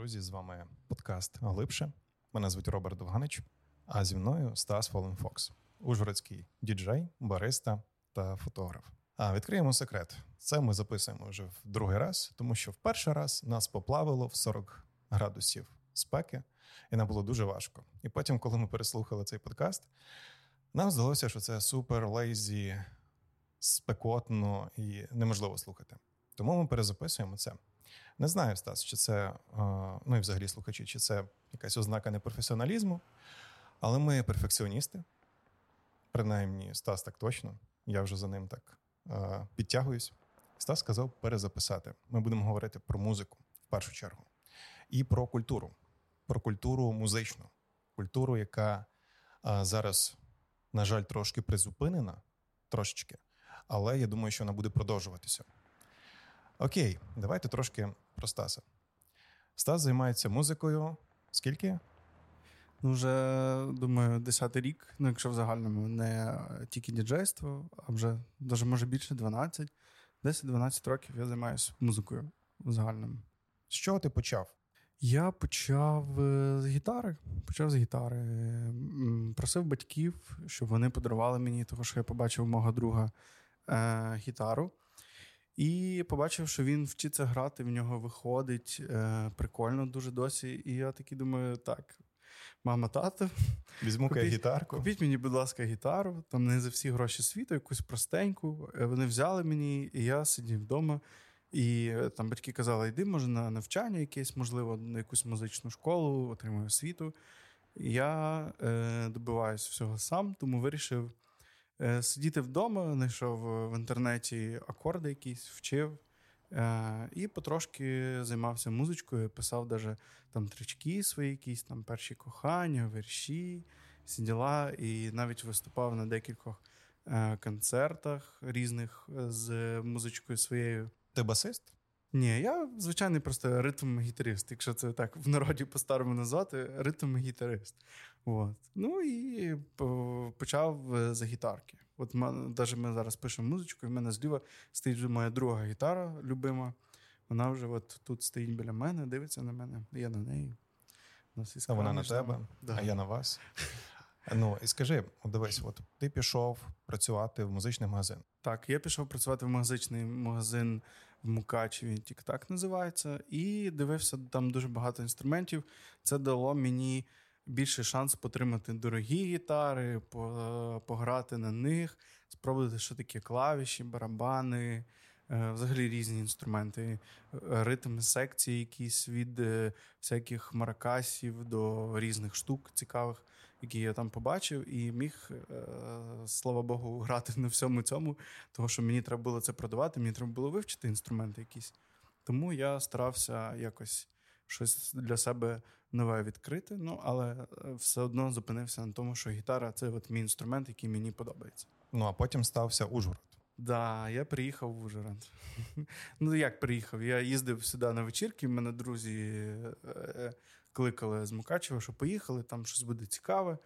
друзі! З вами подкаст Глибше. Мене звуть Роберт Довганич, а зі мною Стас Фолен Фокс, ужгородський діджей, бариста та фотограф. А відкриємо секрет. Це ми записуємо вже в другий раз, тому що в перший раз нас поплавило в 40 градусів спеки, і нам було дуже важко. І потім, коли ми переслухали цей подкаст, нам здалося, що це супер лейзі, спекотно і неможливо слухати. Тому ми перезаписуємо це. Не знаю, Стас, чи це, ну і взагалі слухачі, чи це якась ознака непрофесіоналізму, але ми перфекціоністи. Принаймні, Стас так точно. Я вже за ним так підтягуюсь. Стас сказав перезаписати. Ми будемо говорити про музику в першу чергу. І про культуру, про культуру музичну, культуру, яка зараз, на жаль, трошки призупинена, трошечки, але я думаю, що вона буде продовжуватися. Окей, давайте трошки про Стаса. Стас займається музикою. Скільки? Ну, вже думаю, десятий рік. Ну, якщо в загальному не тільки діджейство, а вже навіть може більше 12. 10-12 років я займаюся музикою в загальному. З чого ти почав? Я почав е, з гітари. Почав з гітари. Просив батьків, щоб вони подарували мені, того що я побачив мого друга е, гітару. І побачив, що він вчиться грати, в нього виходить е, прикольно дуже досі. І я такий думаю, так, мама, тато, візьму купіть, гітарку. Купіть мені, будь ласка, гітару, там не за всі гроші світу, якусь простеньку. Е, вони взяли мені, і я сидів вдома. І е, там батьки казали, йди, може, на навчання якесь, можливо, на якусь музичну школу, отримую освіту. Я е, добиваюся всього сам, тому вирішив. Е, сидіти вдома, знайшов в інтернеті акорди якісь, вчив. Е, і потрошки займався музичкою, писав даже там трички свої, якісь там перші кохання, вірші, сиділа, і навіть виступав на декількох е, концертах різних з музичкою своєю. Ти басист? Ні, я звичайний просто ритм-гітарист, якщо це так в народі по-старому назвати, ритм-гітарист. От. Ну і почав е, за гітарки. От навіть ми зараз пишемо музичку, і в мене зліва стоїть вже моя друга гітара любима. Вона вже от тут стоїть біля мене, дивиться на мене, я на неї. А вона на тебе, да. а я на вас. Ну і скажи, дивись, от ти пішов працювати в музичний магазин. Так, я пішов працювати в музичний магазин в Мукачеві, тік так називається, і дивився там дуже багато інструментів. Це дало мені більший шанс потримати дорогі гітари, пограти на них, спробувати, що таке клавіші, барабани. Е, взагалі різні інструменти, ритм секції, якісь від е, всяких маракасів до різних штук цікавих, які я там побачив, і міг, е, слава Богу, грати на всьому цьому, тому що мені треба було це продавати, мені треба було вивчити інструменти якісь. Тому я старався якось щось для себе нове відкрити. Ну, але все одно зупинився на тому, що гітара це от мій інструмент, який мені подобається. Ну а потім стався Ужгород. Да, я приїхав в Ужгород. Ну, як приїхав? Я їздив сюди на вечірки, мене друзі е, е, кликали з Мукачева, що поїхали, там щось буде цікаве.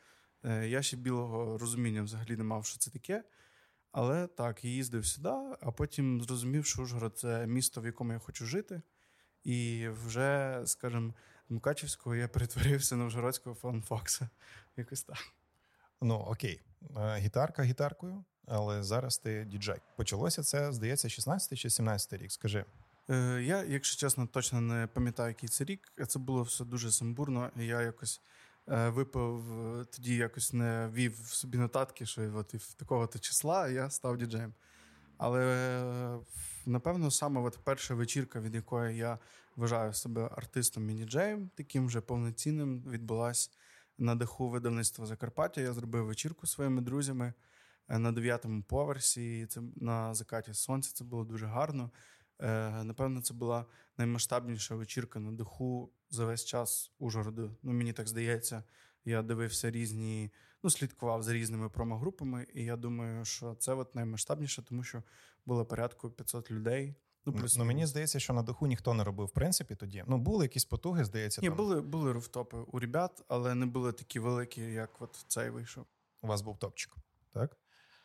Е, я ще білого розуміння взагалі не мав, що це таке. Але так, я їздив сюди, а потім зрозумів, що Ужгород це місто, в якому я хочу жити. І вже, скажімо, з Мукачевського я перетворився на Ужгородського фан Фокса. Якось так. Ну, окей. Гітарка гітаркою але зараз ти діджей. Почалося це, здається, 16 чи 17 рік. Скажи. Е, Я, якщо чесно, точно не пам'ятаю, який це рік. Це було все дуже сумбурно. Я якось е, випив, тоді якось не вів собі нотатки, що от в такого-то числа я став діджеєм. Але напевно, саме от перша вечірка, від якої я вважаю себе артистом і діджеєм, таким вже повноцінним, відбулася на даху видавництва Закарпаття. Я зробив вечірку своїми друзями. Е, на дев'ятому поверсі. Це на закаті сонця. Це було дуже гарно. Е, напевно, це була наймасштабніша вечірка на духу за весь час Ужгороду. Ну, мені так здається. Я дивився різні, ну, слідкував за різними промогрупами, і я думаю, що це от наймасштабніше, тому що було порядку 500 людей. Ну, плюс ну, мені здається, що на даху ніхто не робив в принципі тоді. Ну, були якісь потуги, здається. Ні, там. були були руфтопи у ребят, але не були такі великі, як от цей вийшов. У вас був топчик, так?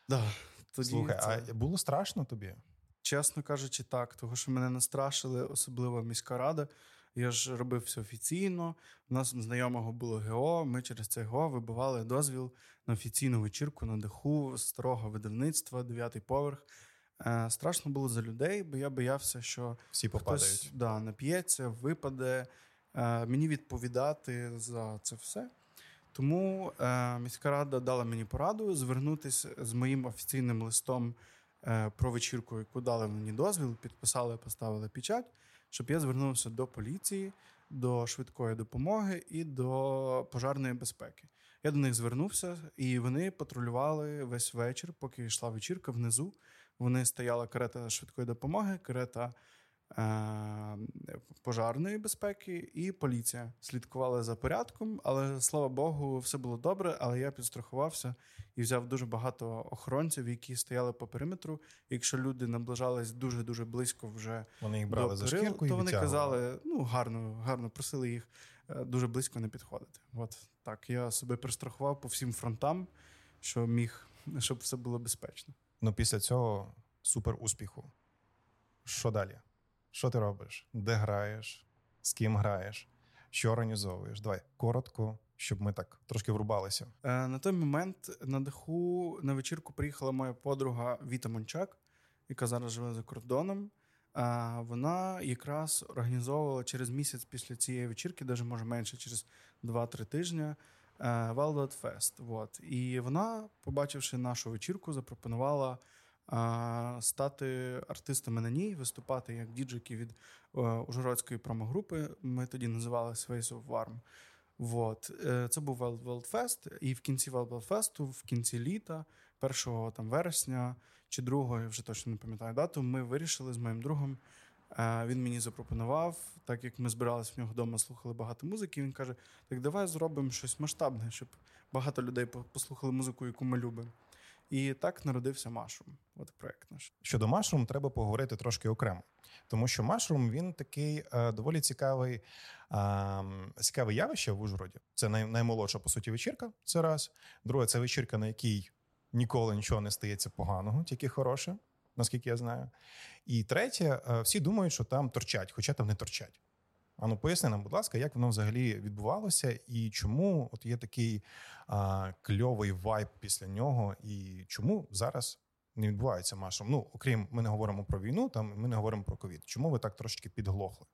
Да, тоді Слухай, це... а було страшно тобі? Чесно кажучи, так, тому що мене настрашили, особливо міська рада. Я ж робив все офіційно. У нас знайомого було ГО. Ми через це ГО вибивали дозвіл на офіційну вечірку на даху старого видавництва, дев'ятий поверх. Е, Страшно було за людей, бо я боявся, що всі попадають. хтось да, нап'ється, випаде. Е, Мені відповідати за це все. Тому е, міська рада дала мені пораду звернутися з моїм офіційним листом е, про вечірку, яку дали мені дозвіл, підписали, поставили печать, щоб я звернувся до поліції, до швидкої допомоги і до пожарної безпеки. Я до них звернувся, і вони патрулювали весь вечір, поки йшла вечірка внизу. Вони стояла карета швидкої допомоги, карета пожарної безпеки і поліція слідкували за порядком, але слава Богу, все було добре. Але я підстрахувався і взяв дуже багато охоронців, які стояли по периметру. Якщо люди наближались дуже дуже близько, вже вони їх брали до за шкірку, то вони казали: ну гарно, гарно просили їх е, дуже близько не підходити. От так я себе пристрахував по всім фронтам, що міг, щоб все було безпечно. Ну після цього супер успіху. Що далі? Що ти робиш? Де граєш? З ким граєш? Що організовуєш? Давай коротко, щоб ми так трошки врубалися. Е, на той момент на даху на вечірку приїхала моя подруга Віта Мончак, яка зараз живе за кордоном. Е, вона якраз організовувала через місяць після цієї вечірки, навіть може менше, через 2-3 тижні. Е, Wildwood Fest. Вот. І вона, побачивши нашу вечірку, запропонувала стати артистами на ній, виступати як діджики від е, Ужгородської промогрупи. Ми тоді називали Ways of Warm. Вот. Е, це був Wild Wild Fest, і в кінці Wild Wild Fest, в кінці літа, 1 там, вересня чи 2, я вже точно не пам'ятаю дату, ми вирішили з моїм другом. Е, він мені запропонував, так як ми збиралися в нього вдома, слухали багато музики. Він каже: Так давай зробимо щось масштабне, щоб багато людей послухали музику, яку ми любимо. І так народився Машрум. От проект наш. Щодо Машрум, треба поговорити трошки окремо, тому що Машрум він такий е, доволі цікавий е, цікаве явище в Ужгороді. Це най, наймолодша по суті вечірка. Це раз. Друге, це вечірка, на якій ніколи нічого не стається поганого, тільки хороше, наскільки я знаю. І третє, е, всі думають, що там торчать, хоча там не торчать. Ану, поясни нам, будь ласка, як воно взагалі відбувалося, і чому от є такий а, кльовий вайб після нього, і чому зараз не відбувається машом? Ну, окрім ми не говоримо про війну, там ми не говоримо про ковід. Чому ви так трошечки підглохли?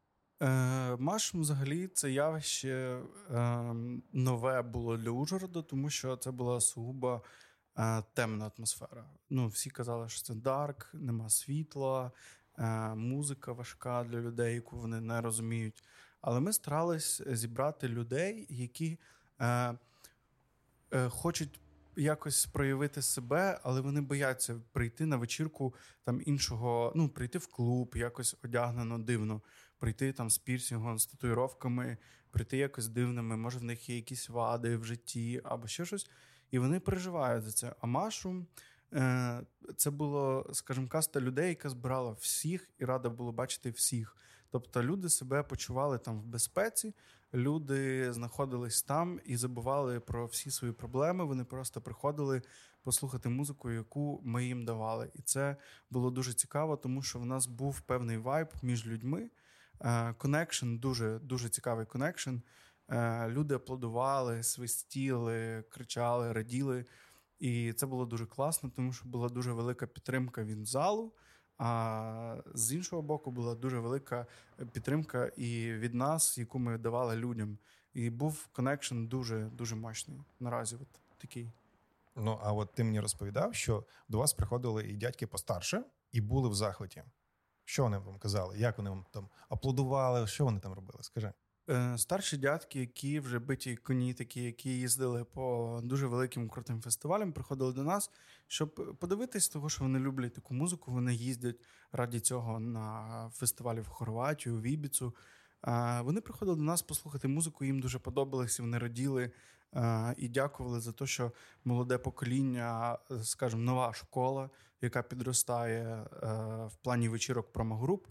Е, Машм взагалі це явище е, нове було для Ужгорода, тому що це була сугубо е, темна атмосфера. Ну, всі казали, що це дарк, нема світла, е, музика важка для людей, яку вони не розуміють. Але ми старались зібрати людей, які е, е, хочуть якось проявити себе, але вони бояться прийти на вечірку там іншого, ну прийти в клуб, якось одягнено дивно, прийти там з пірсінгом, з татуїровками, прийти якось дивними. Може, в них є якісь вади в житті або ще щось. І вони переживають за це. А Машу е, це було, скажімо, каста людей, яка збирала всіх і рада було бачити всіх. Тобто люди себе почували там в безпеці, люди знаходились там і забували про всі свої проблеми. Вони просто приходили послухати музику, яку ми їм давали. І це було дуже цікаво, тому що в нас був певний вайб між людьми. Connection, дуже дуже цікавий connection. Люди аплодували, свистіли, кричали, раділи. І це було дуже класно, тому що була дуже велика підтримка від залу. А з іншого боку, була дуже велика підтримка і від нас, яку ми давали людям. І був connection дуже дуже мощний. Наразі от такий. Ну а от ти мені розповідав, що до вас приходили і дядьки постарше, і були в захваті. Що вони вам казали? Як вони вам там аплодували? Що вони там робили? Скажи. Е, старші дядьки, які вже биті коні, такі, які їздили по дуже великим крутим фестивалям, приходили до нас, щоб подивитись, того, що вони люблять таку музику. Вони їздять ради цього на фестивалі в Хорватію, в Ібіцу. Е, вони приходили до нас послухати музику, їм дуже подобалося, вони раділи е, і дякували за те, що молоде покоління, скажімо, нова школа, яка підростає в плані вечірок промогруп,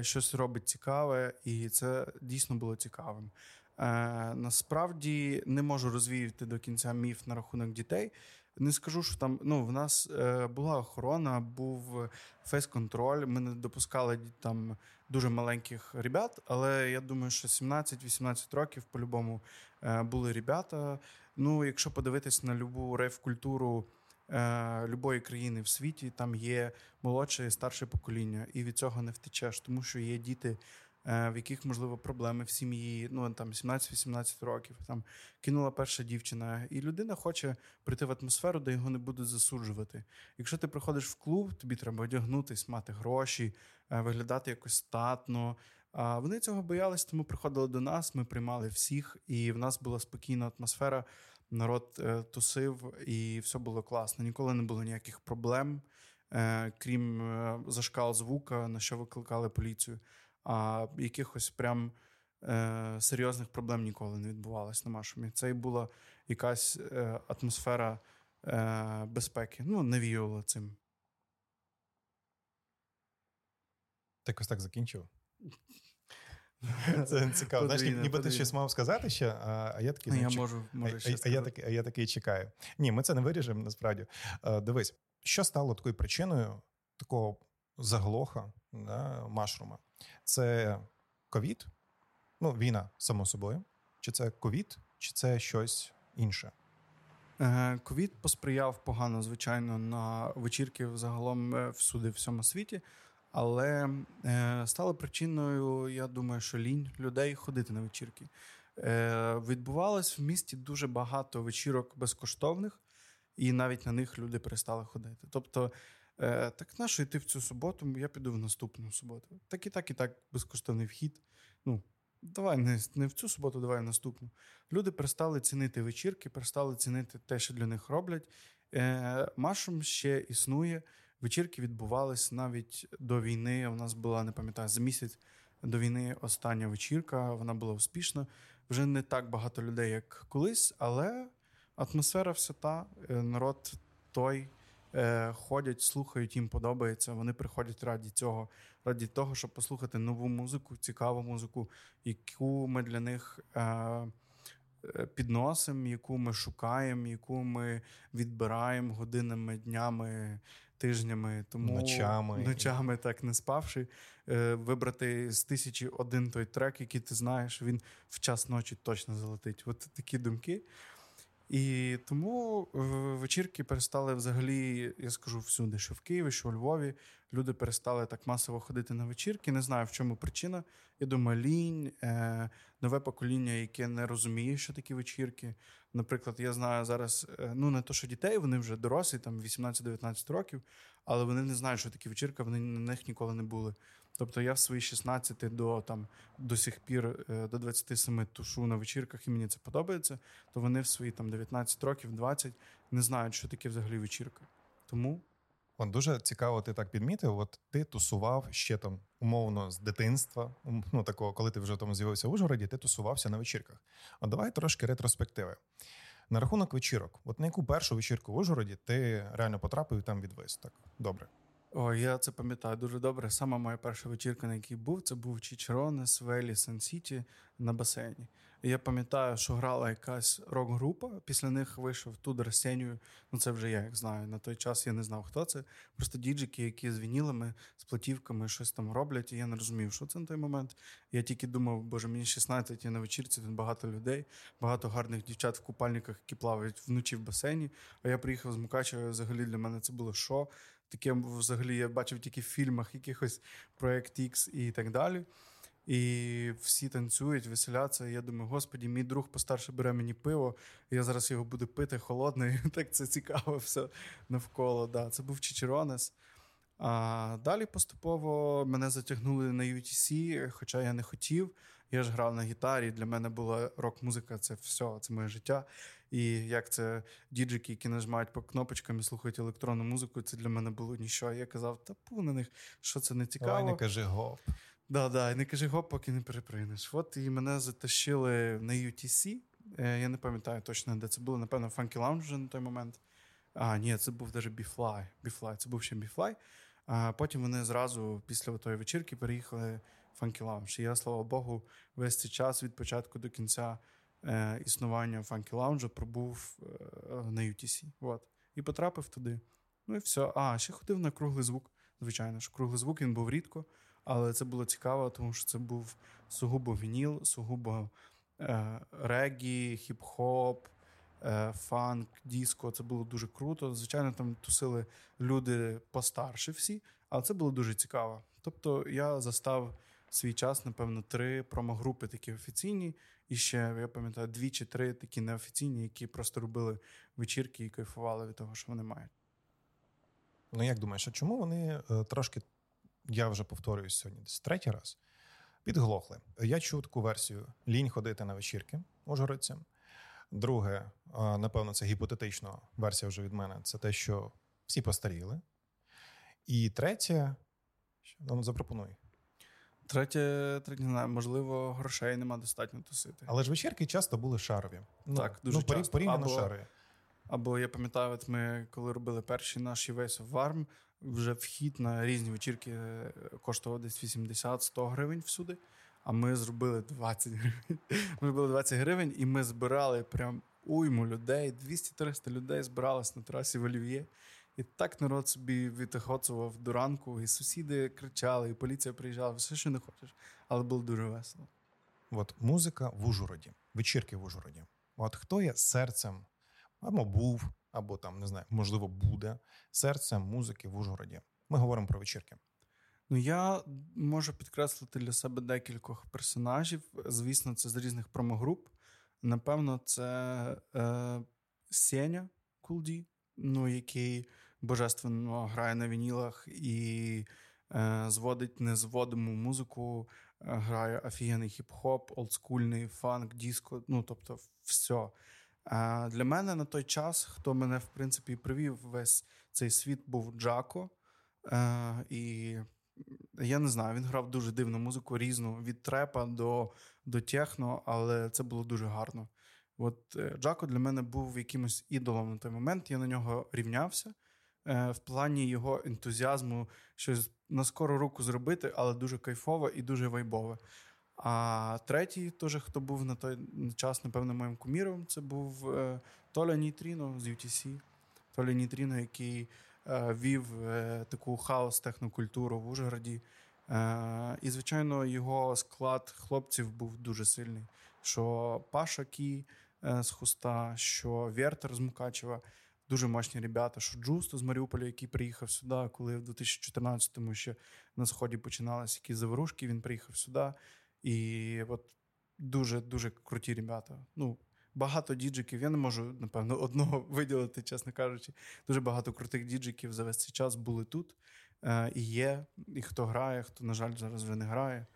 щось робить цікаве, і це дійсно було цікавим. Е, Насправді не можу розвіяти до кінця міф на рахунок дітей. Не скажу, що там ну, в нас е, була охорона, був фейс-контроль. Ми не допускали там дуже маленьких ребят, але я думаю, що 17-18 років по-любому е, були ребята. Ну, якщо подивитись на любу рейв-культуру е, любої країни в світі, там є молодше і старше покоління, і від цього не втечеш, тому що є діти. Е, в яких можливо проблеми в сім'ї, ну там 17-18 років, там кинула перша дівчина, і людина хоче прийти в атмосферу, де його не будуть засуджувати. Якщо ти приходиш в клуб, тобі треба одягнутись, мати гроші, е, виглядати якось статно. А вони цього боялись, тому приходили до нас. Ми приймали всіх, і в нас була спокійна атмосфера. Народ е, тусив, і все було класно. Ніколи не було ніяких проблем, крім зашкал звука, на що викликали поліцію а якихось прям е, серйозних проблем ніколи не відбувалось на Машумі. Це і була якась е, атмосфера е, безпеки. Ну, навіювала цим. Ти якось так закінчив? Це цікаво. Знаєш, ніби ти щось мав сказати ще, а я такий. Ну, я можу, можу а, а, я такий, а я такий чекаю. Ні, ми це не виріжемо, насправді. Дивись, що стало такою причиною такого заглоха да, машрума? Це ковід, ну, війна, само собою. Чи це ковід, чи це щось інше? Е, ковід посприяв погано, звичайно, на вечірки загалом е, всюди, в всьому світі. Але е, стало причиною, я думаю, що лінь людей ходити на вечірки. Е, Відбувалось в місті дуже багато вечірок безкоштовних, і навіть на них люди перестали ходити. Тобто Е, Так на що йти в цю суботу? Я піду в наступну суботу. Так і так, і так, безкоштовний вхід. Ну, давай не не в цю суботу, давай в наступну. Люди перестали цінити вечірки, перестали цінити те, що для них роблять. Е, Машом ще існує. Вечірки відбувались навіть до війни. У нас була, не пам'ятаю, за місяць до війни остання вечірка. Вона була успішна. Вже не так багато людей, як колись, але атмосфера все та, е, народ той е, ходять, слухають, їм подобається. Вони приходять раді цього, раді того, щоб послухати нову музику, цікаву музику, яку ми для них. Е, Підносимо, яку ми шукаємо, яку ми відбираємо годинами, днями, тижнями, тому ночами, ночами так не спавши, е, вибрати з тисячі один той трек, який ти знаєш, він в час ночі точно залетить. От такі думки. І тому е, вечірки перестали взагалі, я скажу всюди, що в Києві, що у Львові люди перестали так масово ходити на вечірки. Не знаю, в чому причина. Я думаю, лінь, е, нове покоління, яке не розуміє, що такі вечірки. Наприклад, я знаю зараз, е, ну не то, що дітей, вони вже дорослі, там 18-19 років, але вони не знають, що такі вечірки, вони на них ніколи не були. Тобто я в свої 16 до там до сих пір е, до 27 тушу на вечірках, і мені це подобається. То вони в свої там 19 років, 20 не знають, що таке взагалі вечірка. Тому. От дуже цікаво, ти так підмітив. От ти тусував ще там умовно з дитинства. Ну такого, коли ти вже там з'явився в Ужгороді, ти тусувався на вечірках. От давай трошки ретроспективи. На рахунок вечірок, от на яку першу вечірку в Ужгороді ти реально потрапив і там відвис. Так, добре. О, я це пам'ятаю дуже добре. Сама моя перша вечірка, на якій був, це був Чічеронес Велі Сан-Сіті на басейні. І я пам'ятаю, що грала якась рок-група. Після них вийшов Тудор Сенію. Ну це вже я як знаю. На той час я не знав, хто це. Просто діджики, які з вінілами, з платівками щось там роблять. І я не розумів, що це на той момент. Я тільки думав, боже, мені 16, я на вечірці, тут багато людей, багато гарних дівчат в купальниках, які плавають вночі в басейні. А я приїхав з Мукачева, взагалі для мене це було що. Таке взагалі я бачив тільки в фільмах якихось проект X і так далі. І всі танцюють, веселяться. Я думаю, господі, мій друг постарше бере мені пиво, я зараз його буду пити холодне. І так це цікаво все навколо. Да, Це був Чичеронес. А далі поступово мене затягнули на UTC, хоча я не хотів. Я ж грав на гітарі. Для мене була рок-музика це все, це моє життя. І як це діджики, які нажимають по кнопочкам і слухають електронну музику, це для мене було нічого. Я казав, та пу на них, що це не цікаво. Ой, не кажи гоп. Да, да, не кажи гоп, поки не перепринеш. От і мене затащили на UTC. Е, я не пам'ятаю точно, де це було. Напевно, Funky Lounge вже на той момент. А, ні, це був навіть B-Fly. B-Fly. Це був ще B-Fly. А потім вони зразу після тої вечірки переїхали в Funky Lounge. І я, слава Богу, весь цей час від початку до кінця е, існування Funky Lounge пробув е, на UTC. От. і потрапив туди. Ну і все. А, ще ходив на круглий звук. Звичайно ж, круглий звук він був рідко, але це було цікаво, тому що це був сугубо вініл, сугубо е, регі, хіп-хоп, е, фанк, диско. Це було дуже круто. Звичайно, там тусили люди постарші всі, але це було дуже цікаво. Тобто я застав свій час, напевно, три промогрупи такі офіційні, і ще я пам'ятаю дві чи три такі неофіційні, які просто робили вечірки і кайфували від того, що вони мають. Ну, як думаєш, а чому вони е, трошки, я вже повторююсь сьогодні, десь третій раз, підглохли? Я чув таку версію: лінь ходити на вечірки ужгородцям. Друге, е, напевно, це гіпотетична версія вже від мене. Це те, що всі постаріли. І третє, ну, запропонуй. Третє, третє, не знаю, можливо, грошей нема достатньо тусити. Але ж вечірки часто були шарові. Ну, так, дуже ну, часто. порівняно або, шарові. Або я пам'ятаю, от ми коли робили перші наші весь варм, вже вхід на різні вечірки е, коштував десь 80-100 гривень всюди. А ми зробили 20 гривень. Ми зробили 20 гривень, і ми збирали прям уйму людей. 200-300 людей збиралось на трасі в Олів'є. І так народ собі відохоцував до ранку, і сусіди кричали, і поліція приїжджала, все, що не хочеш. Але було дуже весело. От музика в Ужгороді, вечірки в Ужгороді. От хто є серцем, або був, або там не знаю, можливо, буде серцем музики в Ужгороді. Ми говоримо про вечірки. Ну, я можу підкреслити для себе декількох персонажів. Звісно, це з різних промогруп. Напевно, це е, Сеня Кулді, ну, який божественно грає на вінілах і е, зводить незводиму музику, е, грає офігенний хіп-хоп, олдскульний фанк, диско, ну тобто, все. А Для мене на той час, хто мене в принципі привів весь цей світ, був Джако. Е, І я не знаю, він грав дуже дивну музику, різну від трепа до до техно, але це було дуже гарно. От е, Джако для мене був якимось ідолом на той момент. Я на нього рівнявся е, в плані його ентузіазму, щось на скору руку зробити, але дуже кайфово і дуже вайбове. А третій, теж, хто був на той час, напевно, моїм куміром, це був е, Толя Нітріно з UTC. Толя Нітріно, який вів таку хаос технокультуру в Ужгороді. І, звичайно, його склад хлопців був дуже сильний. Що Паша Кі з Хуста, що Вертер з Мукачева. Дуже мощні ребята, що Джусто з Маріуполя, який приїхав сюди, коли в 2014-му ще на сході починалися якісь заворушки. Він приїхав сюди. І от дуже-дуже круті ребята. Ну, Багато діджиків. Я не можу, напевно, одного виділити, чесно кажучи. Дуже багато крутих діджиків за весь цей час були тут. Е, І є. І хто грає, хто, на жаль, зараз вже не грає.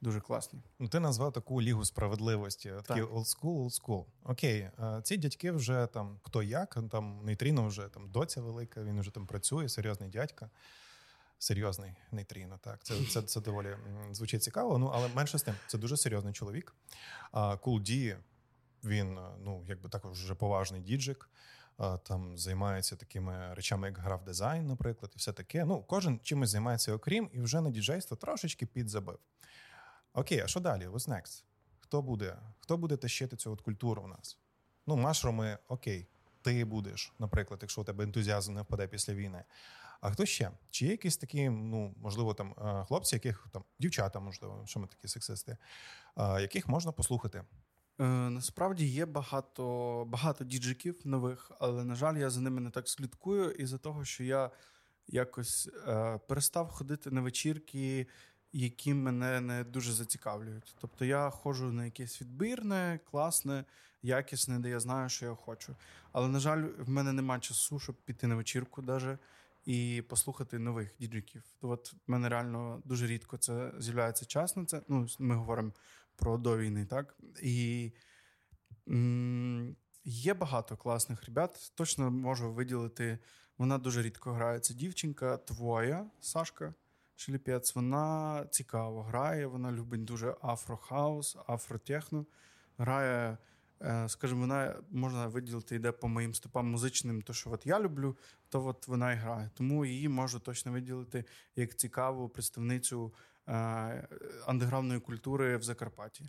Дуже класні. Ну, ти назвав таку лігу справедливості. Такий олдскул, олдскул. Окей, е, ці дядьки вже там хто як, там нейтріно вже там доця велика, він вже там працює, серйозний дядька серйозний нейтріно. Так, це це, це доволі звучить цікаво. Ну але менше з тим, це дуже серйозний чоловік. А D, він ну якби також вже поважний діджик. Там займається такими речами, як грав дизайн, наприклад, і все таке. Ну, кожен чимось займається окрім, і вже на діджейство трошечки підзабив. Окей, а що далі? What's next? Хто буде? Хто буде тащити цю от культуру у нас? Ну, машруми, окей, ти будеш, наприклад, якщо у тебе ентузіазм не впаде після війни. А хто ще? Чи є якісь такі, ну можливо, там е, хлопці, яких там дівчата, можливо, що ми такі сексисти, яких можна послухати? Е, Насправді є багато багато діджиків нових, але на жаль, я за ними не так слідкую, із за того, що я якось е, перестав ходити на вечірки, які мене не дуже зацікавлюють. Тобто я ходжу на якесь відбірне, класне, якісне, де я знаю, що я хочу. Але на жаль, в мене немає часу, щоб піти на вечірку, навіть і послухати нових діджиків. От в мене реально дуже рідко це з'являється час на це. Ну, ми говоримо про до війни, так? І м- є багато класних ребят. Точно можу виділити. Вона дуже рідко грає. Це дівчинка твоя, Сашка Шліпець. Вона цікаво грає, вона любить дуже афрохаус, афротехно. Грає Е, скажімо, вона можна виділити, йде по моїм стопам музичним, то що от я люблю, то от вона і грає. Тому її можу точно виділити як цікаву представницю е, андеграундної культури в Закарпатті.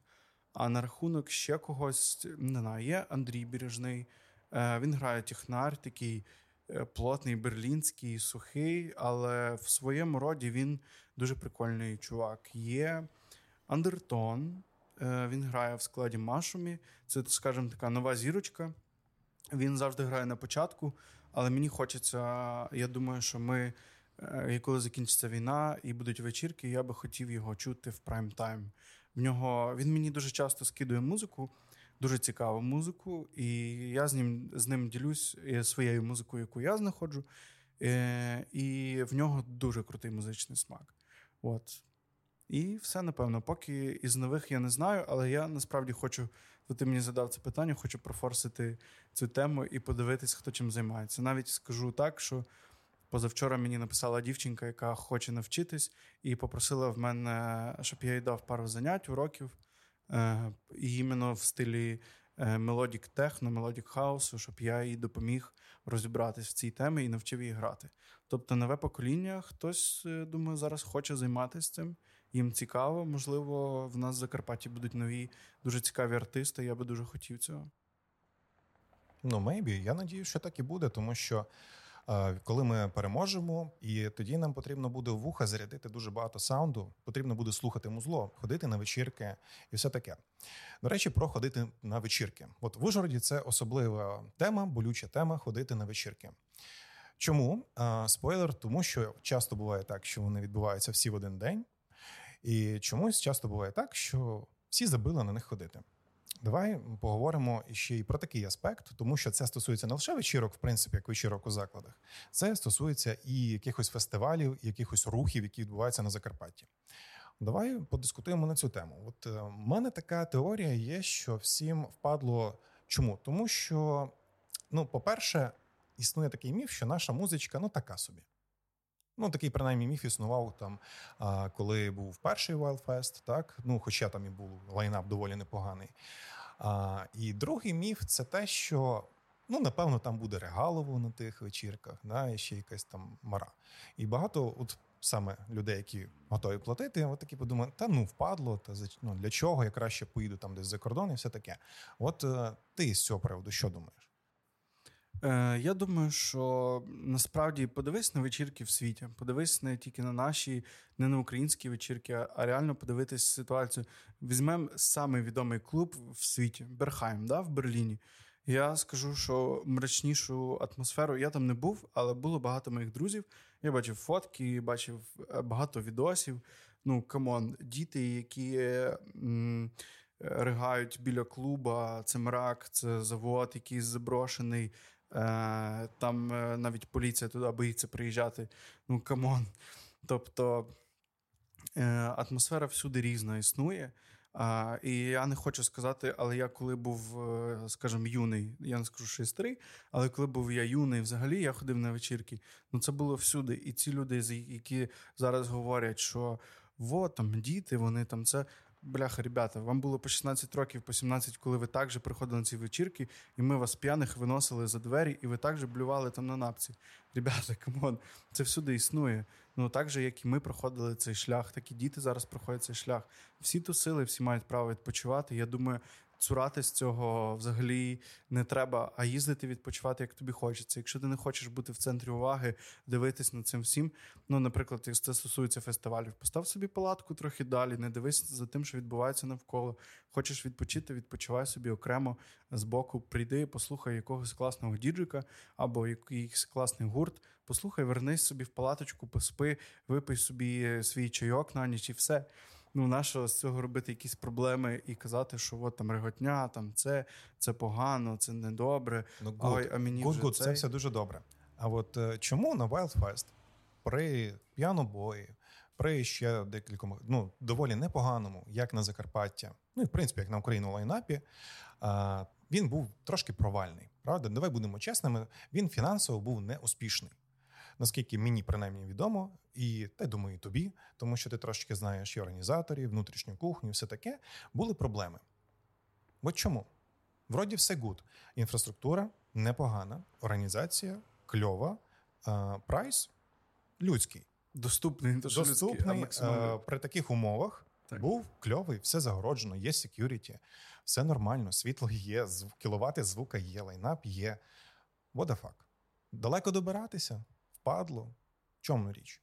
А на рахунок ще когось не знаю, є Андрій Бережний. Е, він грає технар, такий плотний, берлінський, сухий, але в своєму роді він дуже прикольний чувак. Є Андертон, е, він грає в складі Машумі. Це, скажімо, така нова зірочка. Він завжди грає на початку, але мені хочеться, я думаю, що ми, е, і коли закінчиться війна і будуть вечірки, я би хотів його чути в прайм тайм. В нього він мені дуже часто скидує музику, дуже цікаву музику, і я з ним з ним ділюсь е, своєю музикою, яку я знаходжу. Е, І в нього дуже крутий музичний смак. От. І все, напевно. Поки із нових я не знаю, але я насправді хочу, бо ти мені задав це питання, хочу профорсити цю тему і подивитись, хто чим займається. Навіть скажу так, що позавчора мені написала дівчинка, яка хоче навчитись, і попросила в мене, щоб я їй дав пару занять, уроків, і іменно в стилі melodic техно, melodic хаусу, щоб я їй допоміг розібратись в цій темі і навчив її грати. Тобто, нове покоління, хтось, е, думаю, зараз хоче займатися цим. Їм цікаво, можливо, в нас в Закарпатті будуть нові дуже цікаві артисти. Я би дуже хотів цього. Ну, maybe. Я надію, що так і буде, тому що коли ми переможемо, і тоді нам потрібно буде вуха зарядити дуже багато саунду. Потрібно буде слухати музло, ходити на вечірки і все таке. До речі, про ходити на вечірки. От в Ужгороді це особлива тема, болюча тема ходити на вечірки. Чому спойлер? Тому що часто буває так, що вони відбуваються всі в один день, і чомусь часто буває так, що всі забили на них ходити. Давай поговоримо ще й про такий аспект, тому що це стосується не лише вечірок, в принципі, як вечірок у закладах, це стосується і якихось фестивалів, і якихось рухів, які відбуваються на Закарпатті. Давай подискутуємо на цю тему. От е, мене така теорія є, що всім впадло. Чому? Тому що, ну, по-перше, існує такий міф, що наша музичка ну така собі. Ну, такий принаймні міф існував там, коли був перший Wildfest, так ну, хоча там і був лайнап доволі непоганий. А, І другий міф це те, що ну, напевно там буде регалово на тих вечірках, да, і ще якась там мара. І багато от саме людей, які готові платити, от такі подумають, та ну впадло, та ну, для чого я краще поїду там десь за кордон і все таке. От е, ти з цього приводу що думаєш? Е, Я думаю, що насправді подивись на вечірки в світі. Подивись не тільки на наші, не на українські вечірки, а реально подивитись ситуацію. Візьмемо самий відомий клуб в світі Берхайм, да, в Берліні. Я скажу, що мрачнішу атмосферу я там не був, але було багато моїх друзів. Я бачив фотки, бачив е, багато відосів. Ну, come on, діти, які м, ригають біля клуба, це мрак, це завод, якийсь заброшений. Е, там е, навіть поліція туди боїться приїжджати. Ну come on. Тобто е, атмосфера всюди різна існує. І я не хочу сказати, але я коли був, скажімо, юний, я не скажу, що я старий, але коли був я юний, взагалі я ходив на вечірки. Ну це було всюди. І ці люди, які зараз говорять, що во там діти, вони там це. Бляха, ребята, вам було по 16 років, по 17, коли ви також приходили на ці вечірки, і ми вас п'яних виносили за двері, і ви також блювали там на напці. Ребята, come on, це всюди існує. Ну так же, як і ми проходили цей шлях, так і діти зараз проходять цей шлях. Всі тусили, всі мають право відпочивати. Я думаю, цуратись цього взагалі не треба, а їздити відпочивати, як тобі хочеться. Якщо ти не хочеш бути в центрі уваги, дивитись на цим всім. Ну, наприклад, якщо це стосується фестивалів, постав собі палатку трохи далі, не дивись за тим, що відбувається навколо. Хочеш відпочити, відпочивай собі окремо з боку, прийди, послухай якогось класного діджика або якийсь класний гурт. Послухай, вернись собі в палаточку, поспи, випий собі свій чайок на ніч і все ну нащо з цього робити якісь проблеми і казати, що от там реготня, там це це погано, це недобре. Ну, good. Ой, а мені good, вже good. Цей... це все дуже добре. А от е, чому на Wildfest при п'янобої, при ще декількох ну доволі непоганому, як на Закарпаття, ну і в принципі, як на Україну лайнапі, а, він був трошки провальний. Правда, давай будемо чесними. Він фінансово був неуспішний наскільки мені принаймні відомо, і та думаю, і тобі, тому що ти трошки знаєш і організаторів, внутрішню кухню, все таке, були проблеми. От чому? Вроді все good. Інфраструктура непогана, організація кльова, прайс людський. Доступний, Доступний людський, а при таких умовах так. був кльовий, все загороджено, є security, все нормально, світло є, кіловати звука є, лайнап є. What the fuck? далеко добиратися, впадло. В чому річ?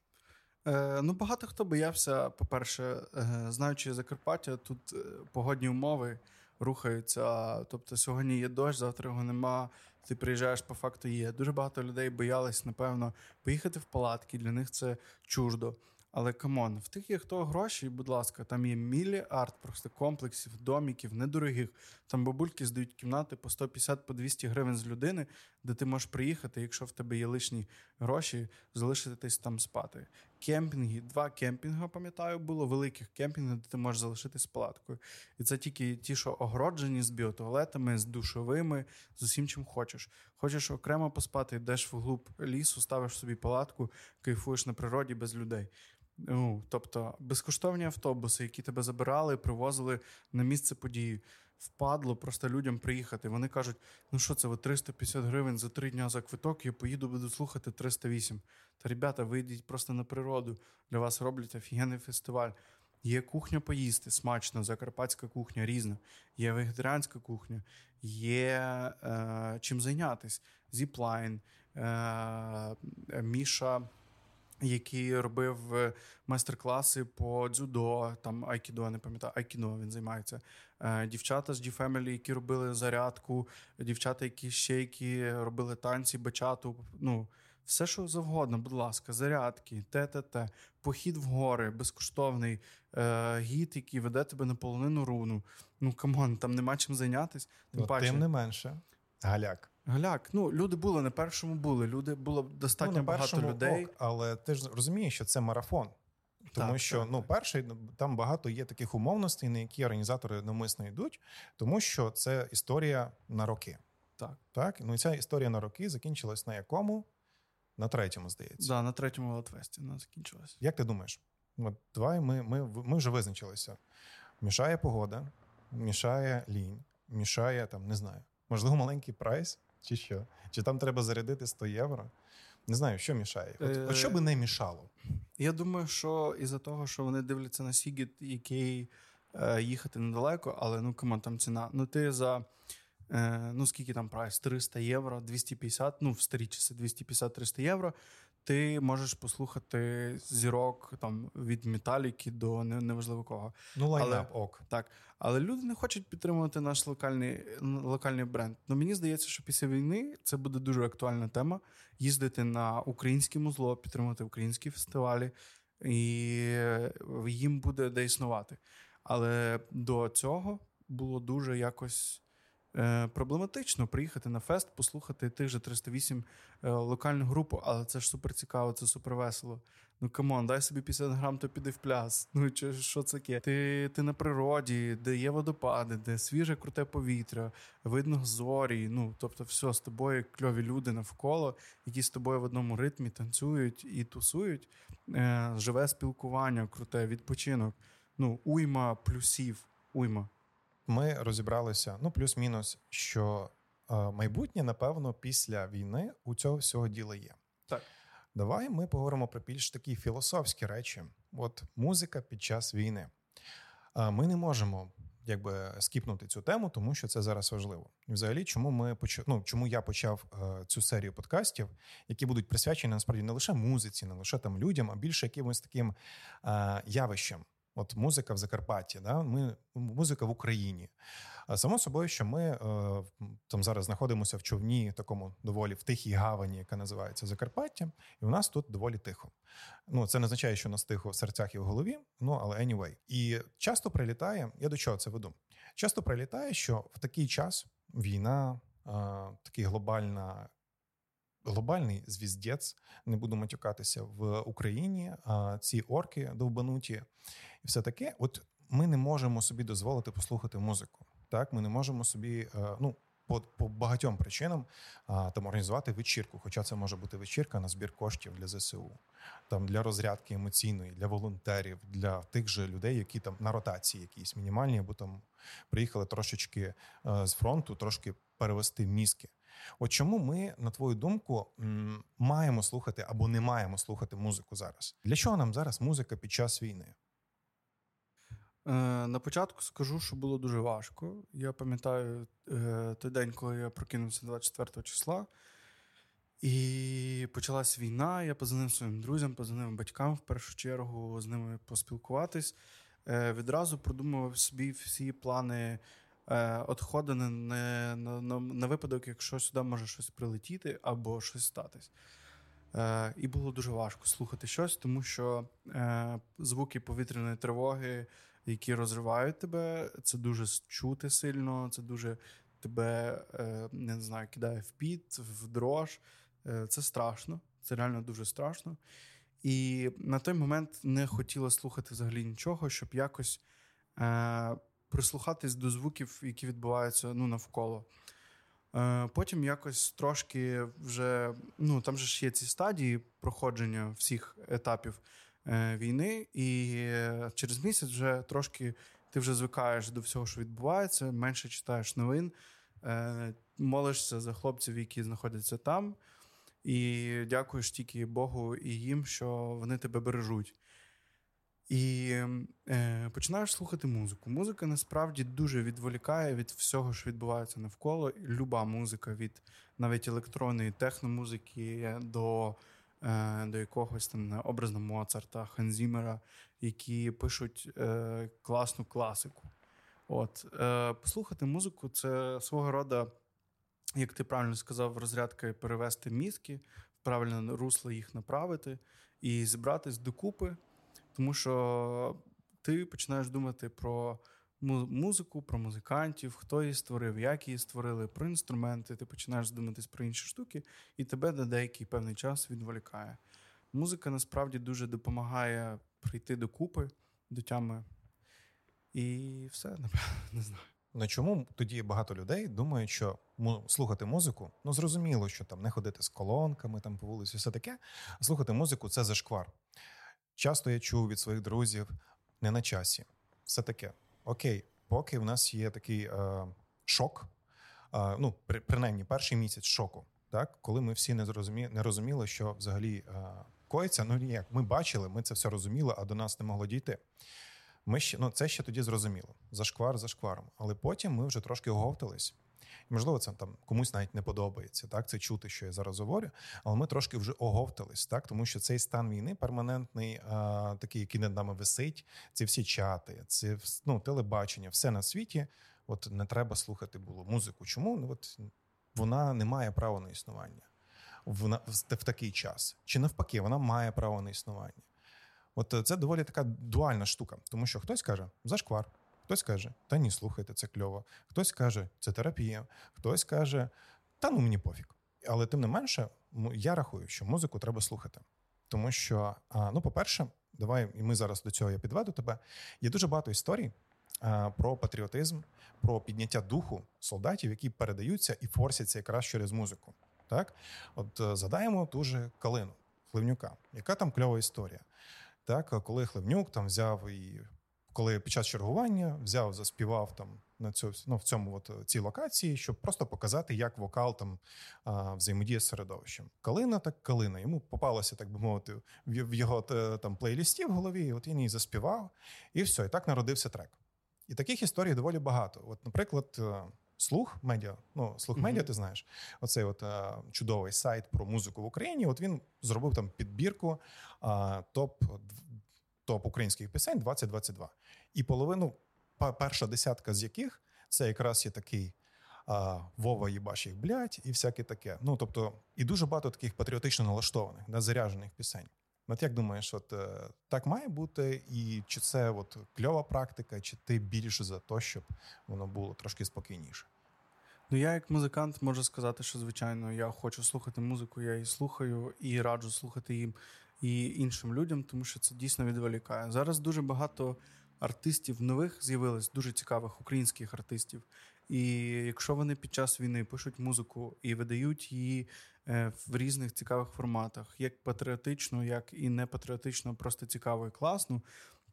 Е, Ну, багато хто боявся, по-перше, е, знаючи Закарпаття, тут е, погодні умови рухаються. Тобто, сьогодні є дощ, завтра його нема. Ти приїжджаєш, по факту є. Дуже багато людей боялись, напевно, поїхати в палатки. Для них це чуждо. Але come on, в тих є хто гроші, будь ласка, там є міліард просто комплексів, доміків, недорогих. Там бабульки здають кімнати по 150 по 200 гривень з людини, де ти можеш приїхати, якщо в тебе є лишні гроші, залишитись там спати. Кемпінги, два кемпінги, пам'ятаю, було великих кемпінгів, де ти можеш залишитись палаткою. І це тільки ті, що огороджені з біотуалетами, з душовими, з усім, чим хочеш. Хочеш окремо поспати, йдеш вглуб лісу, ставиш собі палатку, кайфуєш на природі без людей. Ну, Тобто безкоштовні автобуси, які тебе забирали, привозили на місце події. Впадло просто людям приїхати. Вони кажуть: ну що це, ви 350 гривень за три дня за квиток, я поїду, буду слухати 308. Та ребята, вийдіть просто на природу. Для вас роблять офігенний фестиваль. Є кухня поїсти, смачно, закарпатська кухня різна, є вегетаріанська кухня, є е, чим зайнятися. Зіплайн, е, Міша який робив е, майстер-класи по дзюдо, там айкідо, не пам'ятаю, айкідо він займається. Е, дівчата з G-Family, які робили зарядку, дівчата, які ще які робили танці, бачату. Ну, все, що завгодно, будь ласка, зарядки, ТТТ, похід в гори, безкоштовний е, гід, який веде тебе на полонину руну. Ну come on, там нема чим зайнятися. Тим, Тим не менше. Галяк. Галяк, ну люди були на першому були. Люди було достатньо ну, багато людей. Ок, але ти ж розумієш, що це марафон. Тому так, що так, ну, так. перший там багато є таких умовностей, на які організатори навмисно йдуть, тому що це історія на роки. Так. Так? Ну і ця історія на роки закінчилась на якому? На третьому, здається. Да, на третьому Латвесті вона закінчилась. Як ти думаєш? От давай ми ми, ми вже визначилися. Мішає погода, мішає лінь, мішає там, не знаю, можливо, маленький прайс. Чи що? Чи там треба зарядити 100 євро? Не знаю, що мішає. От, от що би не мішало? Я думаю, що із-за того, що вони дивляться на Сігіт, який е, їхати недалеко, але ну кому там ціна. Ну, ти за е, ну скільки там прайс? 300 євро, 250, ну в старі часи 250-300 євро ти можеш послухати зірок там від металіки до неважливо кого. Ну, лайнап, ок. Так. Але люди не хочуть підтримувати наш локальний локальний бренд. Ну мені здається, що після війни це буде дуже актуальна тема. Їздити на українське музло, підтримувати українські фестивалі, і їм буде де існувати. Але до цього було дуже якось Е, проблематично приїхати на фест, послухати тих же 308 е, локальну групу, але це ж супер цікаво, це супер весело. Ну come on, дай собі 50 грам, то піди в пляс. Ну чи що це таке? Ти ти на природі, де є водопади, де свіже круте повітря, видно зорі. Ну тобто, все з тобою кльові люди навколо, які з тобою в одному ритмі танцюють і тусують. Е, Живе спілкування, круте, відпочинок. Ну, уйма плюсів, уйма ми розібралися, ну плюс-мінус, що е, майбутнє, напевно, після війни у цього всього діла є. Так. Давай ми поговоримо про більш такі філософські речі. От музика під час війни. Е, ми не можемо якби скіпнути цю тему, тому що це зараз важливо. І взагалі, чому ми почав, ну, чому я почав е, цю серію подкастів, які будуть присвячені насправді не лише музиці, не лише там людям, а більше якимось таким е, явищем. От музика в Закарпатті, да? ми музика в Україні. Само собою, що ми е, там зараз знаходимося в човні, такому доволі в тихій гавані, яка називається Закарпаття, і у нас тут доволі тихо. Ну це не означає, що нас тихо в серцях і в голові. Ну але anyway. І часто прилітає. Я до чого це веду? Часто прилітає, що в такий час війна, е, такий глобальна. Глобальний звіздець, не буду матюкатися в Україні. А ці орки довбануті і все таке. От ми не можемо собі дозволити послухати музику. Так, ми не можемо собі, е, ну по по багатьом причинам там організувати вечірку. Хоча це може бути вечірка на збір коштів для ЗСУ, там для розрядки емоційної, для волонтерів, для тих же людей, які там на ротації якісь мінімальні, або там приїхали трошечки е, з фронту, трошки перевести мізки. От чому ми, на твою думку, маємо слухати або не маємо слухати музику зараз? Для чого нам зараз музика під час війни? Е, на початку скажу, що було дуже важко. Я пам'ятаю е, той день, коли я прокинувся 24 числа. І почалась війна. Я позвонив своїм друзям, позвонив батькам в першу чергу з ними поспілкуватись. Е, Відразу продумував собі всі плани е, відходу на, на, на, на випадок, якщо сюди може щось прилетіти або щось статись. Е, І було дуже важко слухати щось, тому що е, звуки повітряної тривоги, які розривають тебе, це дуже чути сильно, це дуже тебе е, не знаю, кидає в піт, в дрож. Е, це страшно, це реально дуже страшно. І на той момент не хотіла слухати взагалі нічого, щоб якось е, прислухатись до звуків, які відбуваються ну, навколо. Е, Потім якось трошки вже ну там же ж є ці стадії проходження всіх етапів е, війни, і через місяць вже трошки ти вже звикаєш до всього, що відбувається, менше читаєш новин, е, молишся за хлопців, які знаходяться там. І дякуєш тільки Богу і їм, що вони тебе бережуть. І е, починаєш слухати музику. Музика насправді дуже відволікає від всього, що відбувається навколо. Люба музика, від навіть електронної техномузики до е, до якогось там образно Моцарта, Ханзімера, які пишуть е, класну класику. От, е, Послухати музику це свого роду як ти правильно сказав, розрядка перевести мізки, в правильне русло їх направити і зібратись докупи, тому що ти починаєш думати про музику, про музикантів, хто її створив, як її створили, про інструменти. Ти починаєш думатись про інші штуки, і тебе на деякий певний час відволікає. Музика насправді дуже допомагає прийти до купи, до тями. І все, напевно, не знаю. На чому тоді багато людей думають, що слухати музику, ну зрозуміло, що там не ходити з колонками там по вулиці, все таке. Слухати музику це зашквар. Часто я чув від своїх друзів не на часі. Все таке. Окей, поки в нас є такий е, шок, е, ну при, принаймні перший місяць шоку, так коли ми всі не зрозумі, не розуміли, що взагалі е, коїться. Ну ніяк ми бачили, ми це все розуміли, а до нас не могло дійти. Ми ще ну це ще тоді зрозуміло зашквар за шкваром. Але потім ми вже трошки оговтались. І, можливо, це там комусь навіть не подобається, так це чути, що я зараз говорю. Але ми трошки вже оговтались, так тому що цей стан війни перманентний, а, такий, який над нами висить. Ці всі чати, це ну, телебачення, все на світі. От не треба слухати було музику. Чому? Ну от вона не має права на існування в, в, в такий час. Чи навпаки, вона має право на існування. От е, це доволі така дуальна штука, тому що хтось каже зашквар, хтось каже, та ні, слухайте, це кльово. Хтось каже, це терапія, хтось каже, та ну мені пофіг. Але тим не менше, я рахую, що музику треба слухати. Тому що, ну, по-перше, давай, і ми зараз до цього я підведу тебе. Є дуже багато історій про патріотизм, про підняття духу солдатів, які передаються і форсяться якраз через музику. Так, от е, задаємо ту же Калину Хливнюка, яка там кльова історія. Так, коли Хлевнюк там взяв і коли під час чергування взяв, заспівав там на цю ну, в цьому от цій локації, щоб просто показати, як вокал там а, взаємодіє з середовищем. Калина так калина. Йому попалося, так би мовити, в його там плейлісті в голові. От він її заспівав, і все, і так народився трек. І таких історій доволі багато. От, наприклад. Е, слух медіа, ну слух медіа, ти знаєш, оцей от а, е, чудовий сайт про музику в Україні. От він зробив там підбірку а, топ топ українських пісень 2022. І половину, перша десятка з яких це якраз є такий а, Вова їбаш блять, і всяке таке. Ну тобто, і дуже багато таких патріотично налаштованих, да, заряджених пісень. От як думаєш, от е, так має бути, і чи це от кльова практика, чи ти більше за те, щоб воно було трошки спокійніше? Ну, я, як музикант, можу сказати, що звичайно я хочу слухати музику, я її слухаю і раджу слухати їм і іншим людям, тому що це дійсно відволікає. Зараз дуже багато артистів нових з'явилось, дуже цікавих українських артистів. І якщо вони під час війни пишуть музику і видають її е, в різних цікавих форматах, як патріотично, як і не патріотично, просто цікаво і класно,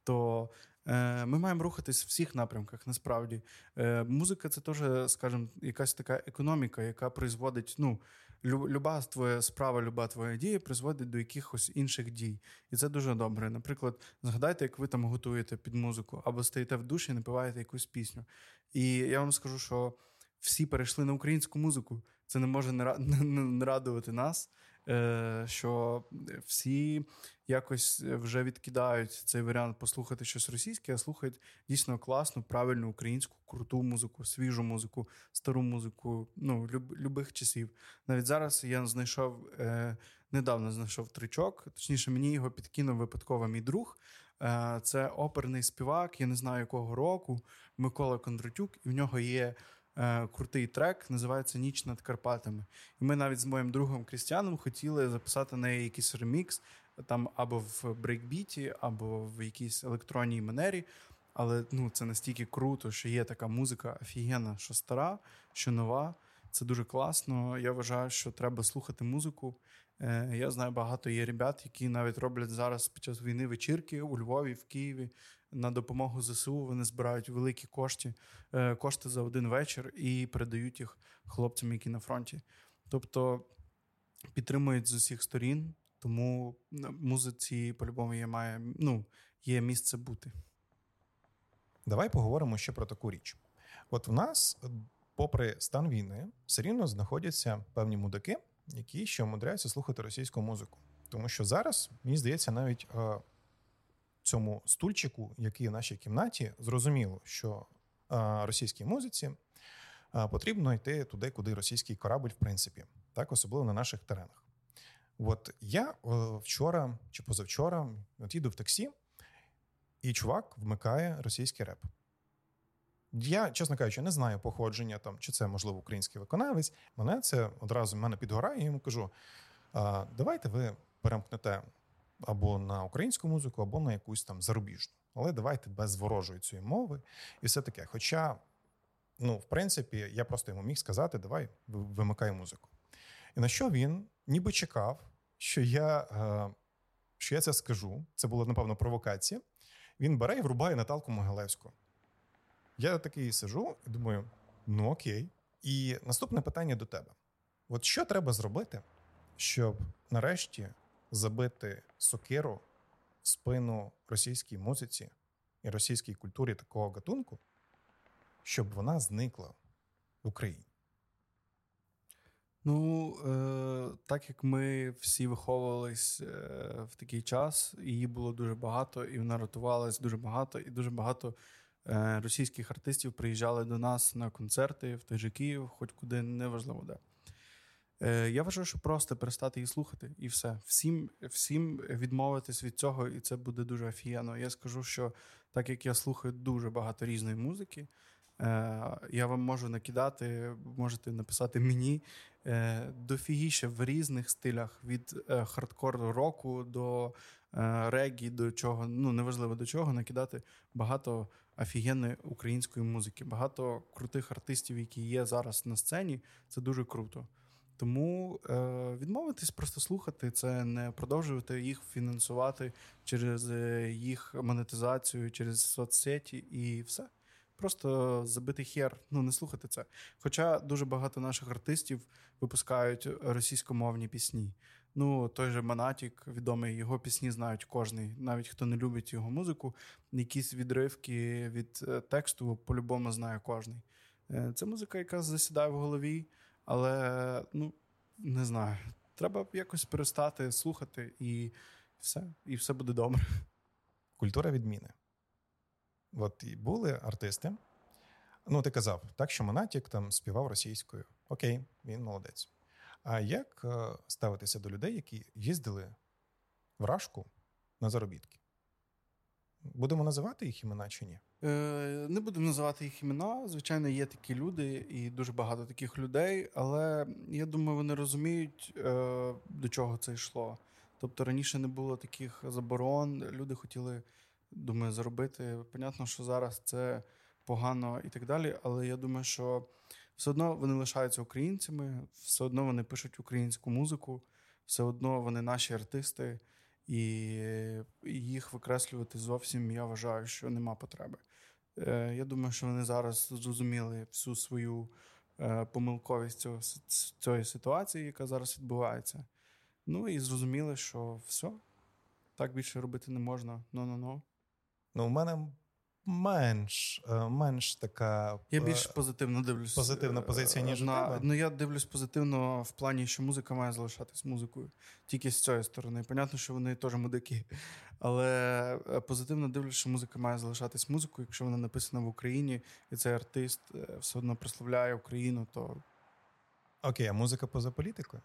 то е, ми маємо рухатись в всіх напрямках. Насправді, Е, музика це теж, скажімо, якась така економіка, яка призводить. ну, люба твоя справа, люба твоя дія призводить до якихось інших дій. І це дуже добре. Наприклад, згадайте, як ви там готуєте під музику, або стоїте в душі і напиваєте якусь пісню. І я вам скажу, що всі перейшли на українську музику. Це не може не радувати нас. Е, що всі якось вже відкидають цей варіант послухати щось російське, а слухають дійсно класну, правильну українську, круту музику, свіжу музику, стару музику, ну люб, любих часів. Навіть зараз я знайшов е, недавно знайшов тричок, точніше, мені його підкинув випадково мій друг. Е, це оперний співак, я не знаю якого року, Микола Кондратюк, і в нього є е, крутий трек, називається Ніч над Карпатами. І ми навіть з моїм другом Крістіаном хотіли записати на якийсь ремікс там або в брейкбіті, або в якійсь електронній манері. Але ну, це настільки круто, що є така музика офігенна, що стара, що нова. Це дуже класно. Я вважаю, що треба слухати музику. Е, я знаю, багато є ребят, які навіть роблять зараз під час війни вечірки у Львові, в Києві на допомогу ЗСУ. Вони збирають великі кошти, е, кошти за один вечір і передають їх хлопцям, які на фронті. Тобто підтримують з усіх сторін, тому музиці по-любому є має ну, є місце бути. Давай поговоримо ще про таку річ. От в нас, попри стан війни, все рівно знаходяться певні мудаки, які ще умудряються слухати російську музику. Тому що зараз, мені здається, навіть е, цьому стульчику, який в нашій кімнаті, зрозуміло, що е, російській музиці е, потрібно йти туди, куди російський корабль, в принципі, так особливо на наших теренах. От я е, вчора чи позавчора от їду в таксі, і чувак вмикає російський реп. Я, чесно кажучи, не знаю походження там, чи це можливо український виконавець. Мене це одразу мене підгорає, і йому кажу: давайте ви перемкнете або на українську музику, або на якусь там зарубіжну. Але давайте без ворожої цієї мови і все таке. Хоча, ну, в принципі, я просто йому міг сказати, давай вимикай музику. І на що він ніби чекав, що я е, що я це скажу. Це була, напевно, провокація. Він бере і врубає Наталку Могилевську. Я такий сижу і думаю: ну окей. І наступне питання до тебе: от що треба зробити, щоб нарешті забити сокиру в спину російській музиці і російській культурі такого гатунку, щоб вона зникла в Україні? Ну, е, так як ми всі виховувались е, в такий час, її було дуже багато, і вона рятувалась дуже багато, і дуже багато е, російських артистів приїжджали до нас на концерти в той же Київ, хоч куди неважливо де. Е, Я вважаю, що просто перестати її слухати, і все. Всім всім відмовитись від цього, і це буде дуже офігенно. Я скажу, що так як я слухаю дуже багато різної музики. Е, я вам можу накидати, можете написати мені е, дофігіше в різних стилях від хардкор року до регі, до чого, ну неважливо до чого, накидати багато офігенної української музики, багато крутих артистів, які є зараз на сцені. Це дуже круто. Тому е, відмовитись просто слухати це, не продовжувати їх фінансувати через їх монетизацію, через соцсеті і все просто забити хер, ну не слухати це. Хоча дуже багато наших артистів випускають російськомовні пісні. Ну, той же Монатік, відомий, його пісні знають кожний, навіть хто не любить його музику, якісь відривки від е, тексту по-любому знає кожний. Е, це музика, яка засідає в голові, але ну не знаю. Треба якось перестати слухати, і все, і все буде добре. Культура відміни. От і були артисти. Ну, ти казав, так, що Монатік там співав російською. Окей, він молодець. А як е, ставитися до людей, які їздили в Рашку на заробітки? Будемо називати їх імена чи ні? Е, Не будемо називати їх імена. Звичайно, є такі люди, і дуже багато таких людей. Але я думаю, вони розуміють, е, до чого це йшло. Тобто раніше не було таких заборон, люди хотіли думаю, заробити. Понятно, що зараз це погано і так далі, але я думаю, що все одно вони лишаються українцями, все одно вони пишуть українську музику, все одно вони наші артисти, і їх викреслювати зовсім я вважаю, що нема потреби. Е, я думаю, що вони зараз зрозуміли всю свою е, помилковість цього, цієї ситуації, яка зараз відбувається. Ну і зрозуміли, що все, так більше робити не можна. Ну-ну-ну. Ну, у мене менш е, менш така. Я більш позитивно дивлюсь. Позитивна позиція, ніж на, у тебе? Ну я дивлюсь позитивно в плані, що музика має залишатись музикою. Тільки з цієї сторони. Понятно, що вони теж мудики. Але позитивно дивлюсь, що музика має залишатись музикою. Якщо вона написана в Україні, і цей артист все одно прославляє Україну, то. Окей, а музика поза політикою?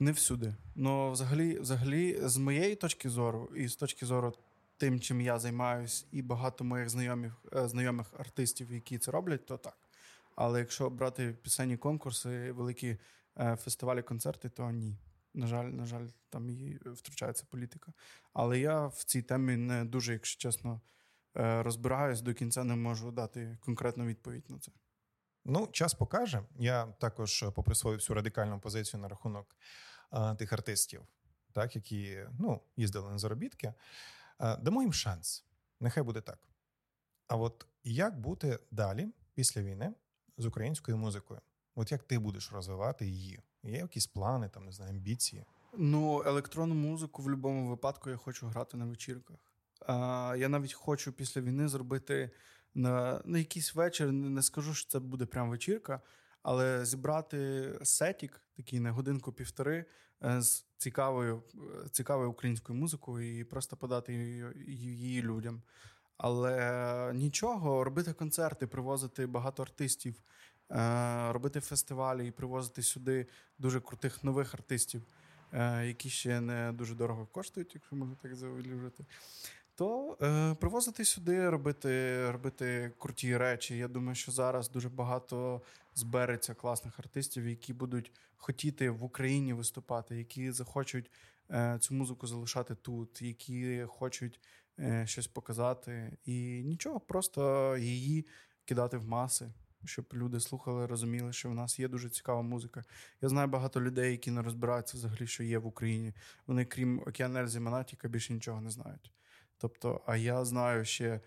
Не всюди. Ну, взагалі, взагалі, з моєї точки зору, і з точки зору тим, чим я займаюсь, і багато моїх знайомих е, знайомих артистів, які це роблять, то так. Але якщо брати пісенні конкурси, великі е, фестивалі, концерти, то ні. На жаль, на жаль, там і втручається політика. Але я в цій темі не дуже, якщо чесно, е, розбираюсь до кінця, не можу дати конкретну відповідь на це. Ну, час покаже. Я також поприсвоїв всю радикальну позицію на рахунок а, тих артистів, так, які ну, їздили на заробітки. Дамо їм шанс. Нехай буде так. А от як бути далі, після війни, з українською музикою? От як ти будеш розвивати її? Є якісь плани, там, не знаю, амбіції? Ну, електронну музику в будь-якому випадку я хочу грати на вечірках. А, Я навіть хочу після війни зробити на на якийсь вечір. Не скажу, що це буде прям вечірка, але зібрати сетік, такий на годинку-півтори, е, з цікавою цікавою українською музикою і просто подати її, людям. Але нічого, робити концерти, привозити багато артистів, е, робити фестивалі і привозити сюди дуже крутих нових артистів, е, які ще не дуже дорого коштують, якщо можна так завалювати то е, привозити сюди, робити робити круті речі. Я думаю, що зараз дуже багато збереться класних артистів, які будуть хотіти в Україні виступати, які захочуть е, цю музику залишати тут, які хочуть е, щось показати. І нічого, просто її кидати в маси. Щоб люди слухали, розуміли, що в нас є дуже цікава музика. Я знаю багато людей, які не розбираються взагалі, що є в Україні. Вони, крім Океанельзі Монатіка, більше нічого не знають. Тобто, а я знаю ще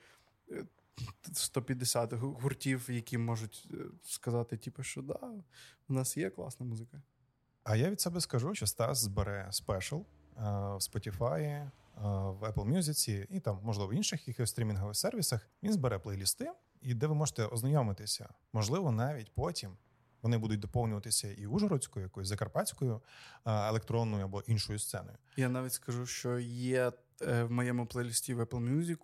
150 е, гуртів, які можуть е, сказати, типу, що да, у нас є класна музика. А я від себе скажу, що Стас збере спешл в Spotify, в Apple Music і там, можливо, в інших якихось стрімінгових сервісах. Він збере плейлісти, і де ви можете ознайомитися. Можливо, навіть потім вони будуть доповнюватися і ужгородською, якоюсь закарпатською електронною або іншою сценою. Я навіть скажу, що є Е, в моєму плейлісті в Apple Music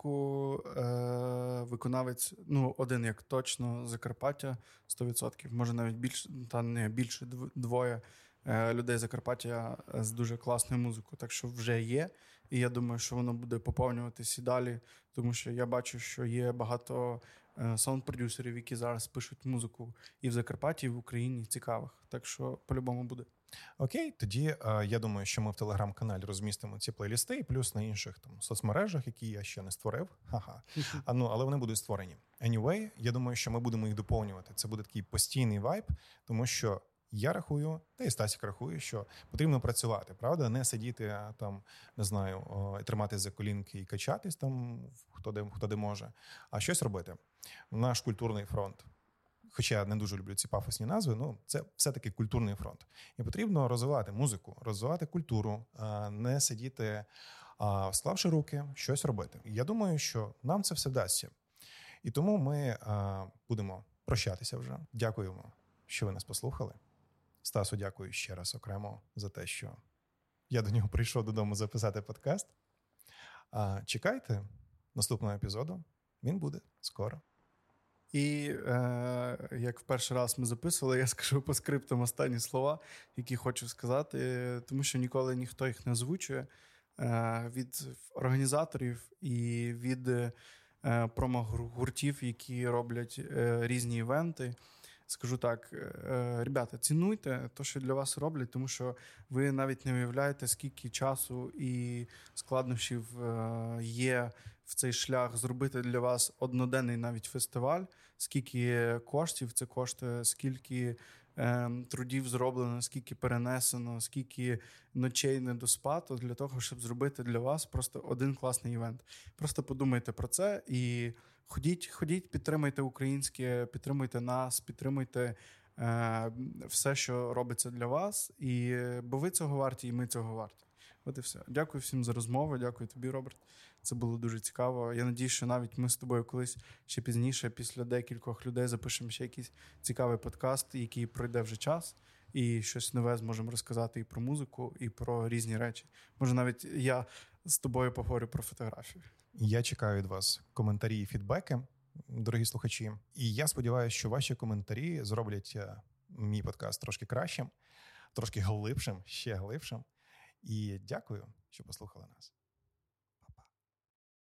е, виконавець, ну, один як точно Закарпаття 100%, може навіть більше, та не більше двоє е, людей Закарпаття з дуже класною музикою. Так що вже є. І я думаю, що воно буде поповнюватись і далі, тому що я бачу, що є багато саунд-продюсерів, які зараз пишуть музику і в Закарпатті, і в Україні цікавих. Так що по-любому буде. Окей, тоді е, я думаю, що ми в телеграм-каналі розмістимо ці плейлісти, і плюс на інших там соцмережах, які я ще не створив. Ха-ха. А, ну, але вони будуть створені. Anyway, я думаю, що ми будемо їх доповнювати. Це буде такий постійний вайб, тому що. Я рахую, та і Стасік рахує, що потрібно працювати, правда, не сидіти там, не знаю, тримати за колінки і качатись там, хто де хто де може, а щось робити. Наш культурний фронт хоча не дуже люблю ці пафосні назви, ну це все-таки культурний фронт. І потрібно розвивати музику, розвивати культуру, не сидіти, склавши руки, щось робити. Я думаю, що нам це все вдасться. І тому ми будемо прощатися вже. Дякуємо, що ви нас послухали. Стасу, дякую ще раз окремо за те, що я до нього прийшов додому записати подкаст. Чекайте наступного епізоду. Він буде скоро. І е, як в перший раз ми записували, я скажу по скриптам останні слова, які хочу сказати, тому що ніколи ніхто їх не озвучує е, від організаторів і від е, промогуртів, які роблять е, різні івенти. Скажу так, е, ребята, цінуйте те, що для вас роблять, тому що ви навіть не уявляєте, скільки часу і складнощів е, є в цей шлях зробити для вас одноденний навіть фестиваль, скільки коштів це коштує, скільки е, трудів зроблено, скільки перенесено, скільки ночей недоспато для того, щоб зробити для вас просто один класний івент. Просто подумайте про це і ходіть, ходіть, підтримуйте українське, підтримуйте нас, підтримуйте. Е, все, що робиться для вас, і бо ви цього варті, і ми цього варті. От і все. Дякую всім за розмову. Дякую тобі, Роберт. Це було дуже цікаво. Я надію, що навіть ми з тобою колись ще пізніше, після декількох людей, запишемо ще якийсь цікавий подкаст, який пройде вже час, і щось нове зможемо розказати і про музику, і про різні речі. Може, навіть я з тобою поговорю про фотографію. Я чекаю від вас коментарі і фідбеки, дорогі слухачі. І я сподіваюся, що ваші коментарі зроблять е, мій подкаст трошки кращим, трошки глибшим, ще глибшим. І дякую, що послухали нас.